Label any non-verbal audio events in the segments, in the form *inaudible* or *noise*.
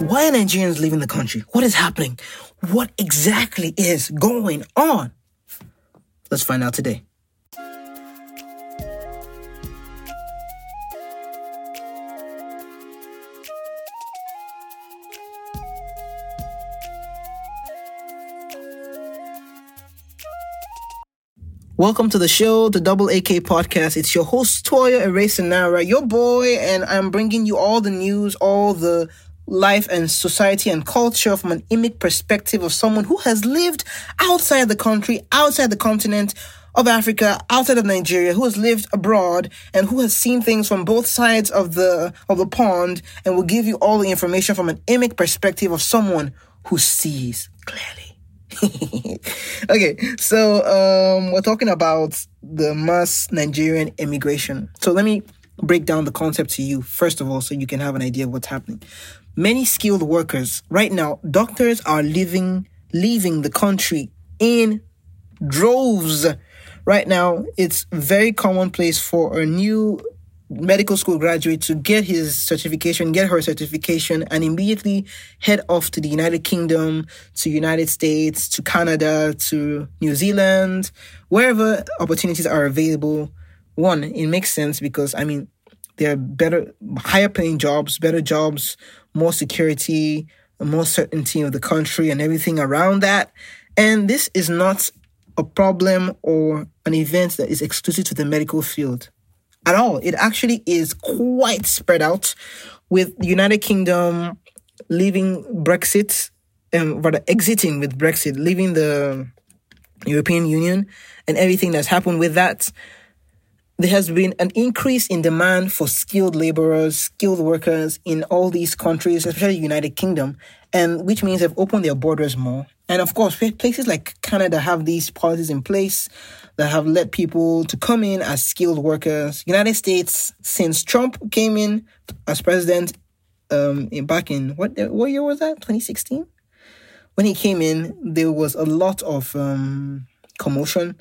Why are Nigerians leaving the country? What is happening? What exactly is going on? Let's find out today. Welcome to the show, the Double AK podcast. It's your host, Toya Erasenara, your boy, and I'm bringing you all the news, all the life and society and culture from an immigrant perspective of someone who has lived outside the country, outside the continent of Africa, outside of Nigeria, who has lived abroad and who has seen things from both sides of the of the pond and will give you all the information from an immigrant perspective of someone who sees clearly. *laughs* okay, so um, we're talking about the mass Nigerian immigration. So let me break down the concept to you first of all, so you can have an idea of what's happening. Many skilled workers right now, doctors are leaving leaving the country in droves. Right now, it's very commonplace for a new medical school graduate to get his certification, get her certification, and immediately head off to the United Kingdom, to United States, to Canada, to New Zealand, wherever opportunities are available. One, it makes sense because I mean, there are better, higher paying jobs, better jobs, more security, more certainty of the country and everything around that. And this is not a problem or an event that is exclusive to the medical field at all. It actually is quite spread out with the United Kingdom leaving Brexit um, rather exiting with Brexit, leaving the European Union and everything that's happened with that. There has been an increase in demand for skilled laborers, skilled workers in all these countries, especially the United Kingdom, and which means they've opened their borders more. And of course, places like Canada have these policies in place that have led people to come in as skilled workers. United States, since Trump came in as president, um, back in what what year was that? 2016. When he came in, there was a lot of um, commotion,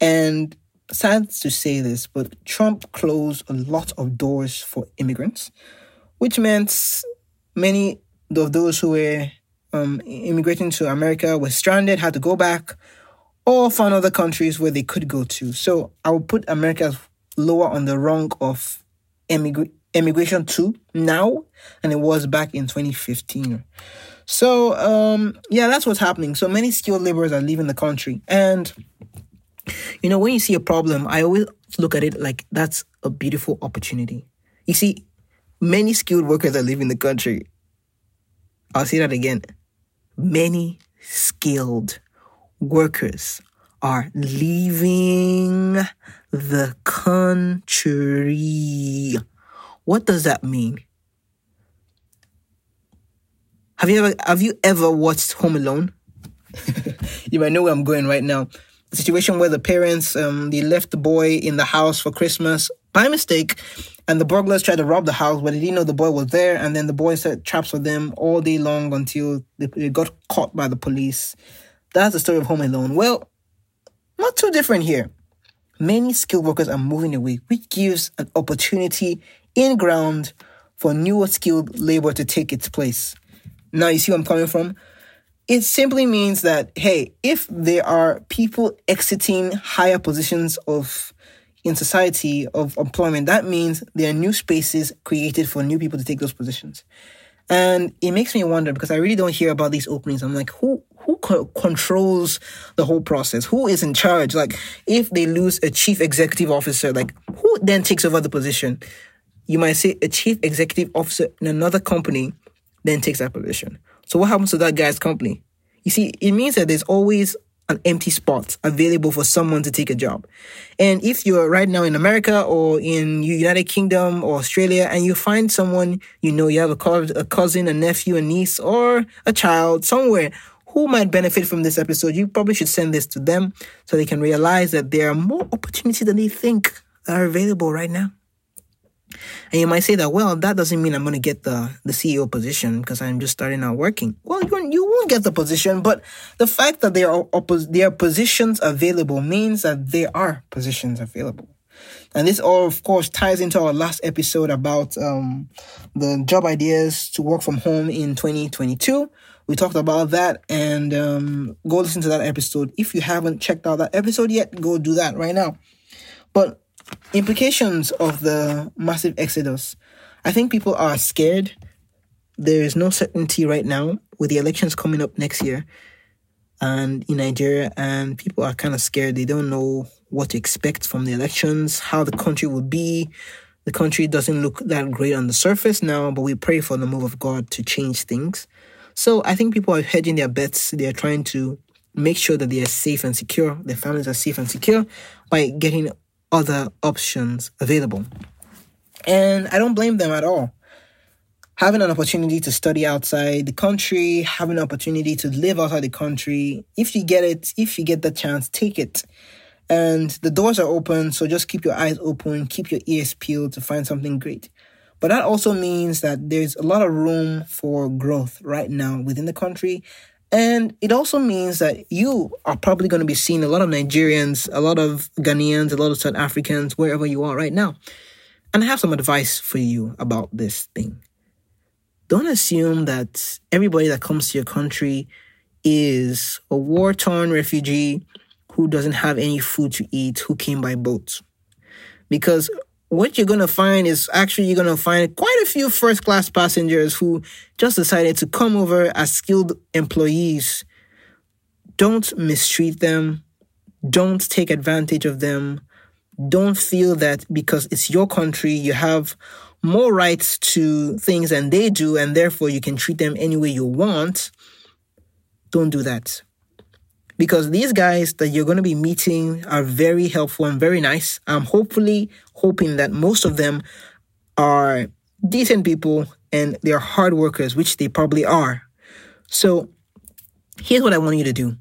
and sad to say this, but Trump closed a lot of doors for immigrants, which meant many of those who were um, immigrating to America were stranded, had to go back, or found other countries where they could go to. So I would put America lower on the rung of emigra- immigration too now and it was back in 2015. So um, yeah, that's what's happening. So many skilled laborers are leaving the country, and you know when you see a problem, I always look at it like that's a beautiful opportunity. You see, many skilled workers are leaving the country. I'll say that again. Many skilled workers are leaving the country. What does that mean? Have you ever have you ever watched Home Alone? *laughs* you might know where I'm going right now. Situation where the parents um, they left the boy in the house for Christmas by mistake, and the burglars tried to rob the house, but they didn't know the boy was there, and then the boy set traps for them all day long until they, they got caught by the police. That's the story of Home Alone. Well, not too different here. Many skilled workers are moving away, which gives an opportunity in ground for newer skilled labor to take its place. Now, you see where I'm coming from? It simply means that, hey, if there are people exiting higher positions of in society of employment, that means there are new spaces created for new people to take those positions. And it makes me wonder because I really don't hear about these openings. I'm like, who who co- controls the whole process? Who is in charge? Like, if they lose a chief executive officer, like, who then takes over the position? You might say a chief executive officer in another company then takes that position. So what happens to that guy's company? You see, it means that there's always an empty spot available for someone to take a job. And if you're right now in America or in United Kingdom or Australia and you find someone you know, you have a, co- a cousin, a nephew, a niece, or a child somewhere who might benefit from this episode, you probably should send this to them so they can realize that there are more opportunities than they think are available right now. And you might say that, well, that doesn't mean I'm going to get the, the CEO position because I'm just starting out working. Well, you, you won't get the position, but the fact that there are, there are positions available means that there are positions available. And this all, of course, ties into our last episode about um, the job ideas to work from home in 2022. We talked about that and um, go listen to that episode. If you haven't checked out that episode yet, go do that right now. But implications of the massive exodus. I think people are scared. There is no certainty right now with the elections coming up next year and in Nigeria, and people are kind of scared. They don't know what to expect from the elections, how the country will be. The country doesn't look that great on the surface now, but we pray for the move of God to change things. So I think people are hedging their bets. They are trying to make sure that they are safe and secure, their families are safe and secure by getting other options available. And I don't blame them at all. Having an opportunity to study outside the country, having an opportunity to live outside the country, if you get it, if you get the chance, take it. And the doors are open, so just keep your eyes open, keep your ears peeled to find something great. But that also means that there's a lot of room for growth right now within the country. And it also means that you are probably going to be seeing a lot of Nigerians, a lot of Ghanaians, a lot of South Africans, wherever you are right now. And I have some advice for you about this thing. Don't assume that everybody that comes to your country is a war torn refugee who doesn't have any food to eat, who came by boat. Because what you're going to find is actually you're going to find quite a few first class passengers who just decided to come over as skilled employees. Don't mistreat them. Don't take advantage of them. Don't feel that because it's your country, you have more rights to things than they do, and therefore you can treat them any way you want. Don't do that because these guys that you're going to be meeting are very helpful and very nice. I'm hopefully hoping that most of them are decent people and they're hard workers, which they probably are. So here's what I want you to do.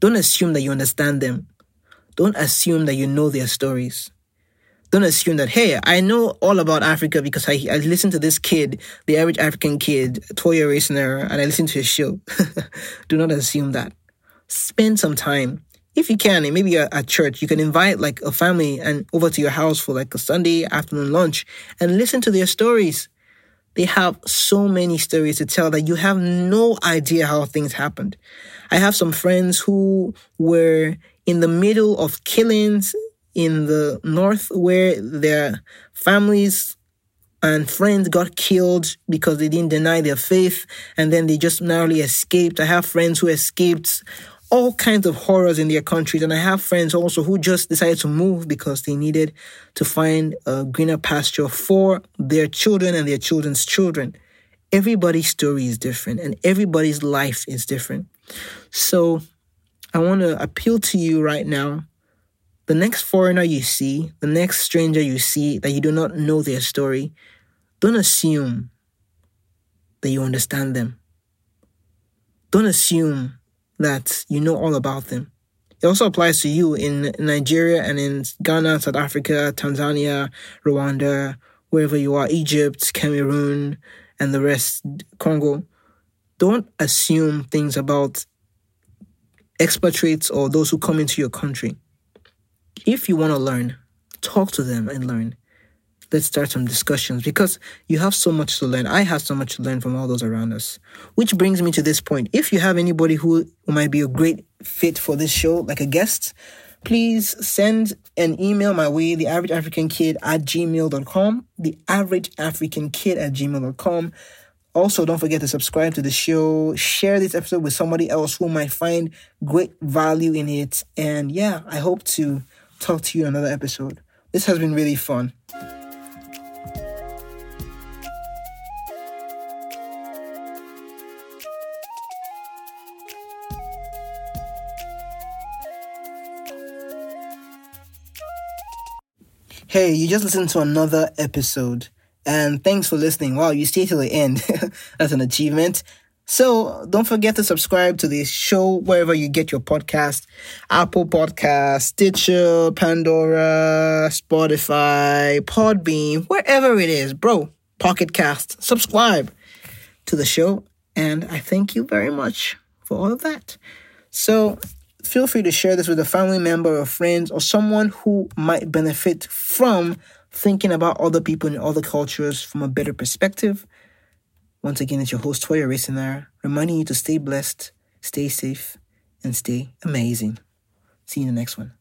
Don't assume that you understand them. Don't assume that you know their stories. Don't assume that, hey, I know all about Africa because I, I listened to this kid, the average African kid, Toya Raciner, and I listened to his show. *laughs* Do not assume that spend some time. If you can, and maybe at church, you can invite like a family and over to your house for like a Sunday afternoon lunch and listen to their stories. They have so many stories to tell that you have no idea how things happened. I have some friends who were in the middle of killings in the north where their families and friends got killed because they didn't deny their faith and then they just narrowly escaped. I have friends who escaped all kinds of horrors in their countries. And I have friends also who just decided to move because they needed to find a greener pasture for their children and their children's children. Everybody's story is different and everybody's life is different. So I want to appeal to you right now. The next foreigner you see, the next stranger you see that you do not know their story, don't assume that you understand them. Don't assume that you know all about them. It also applies to you in Nigeria and in Ghana, South Africa, Tanzania, Rwanda, wherever you are, Egypt, Cameroon, and the rest, Congo. Don't assume things about expatriates or those who come into your country. If you want to learn, talk to them and learn let's start some discussions because you have so much to learn. I have so much to learn from all those around us. Which brings me to this point. If you have anybody who, who might be a great fit for this show, like a guest, please send an email my way, the average African kid at gmail.com, the average African kid at gmail.com. Also, don't forget to subscribe to the show, share this episode with somebody else who might find great value in it. And yeah, I hope to talk to you in another episode. This has been really fun. Hey, you just listened to another episode, and thanks for listening. Wow, you stayed till the end. *laughs* That's an achievement. So don't forget to subscribe to this show wherever you get your podcast Apple Podcast, Stitcher, Pandora, Spotify, Podbean, wherever it is, bro. Pocket Cast. Subscribe to the show, and I thank you very much for all of that. So feel free to share this with a family member or friends or someone who might benefit from thinking about other people in other cultures from a better perspective. Once again, it's your host, Toya Racinara, reminding you to stay blessed, stay safe, and stay amazing. See you in the next one.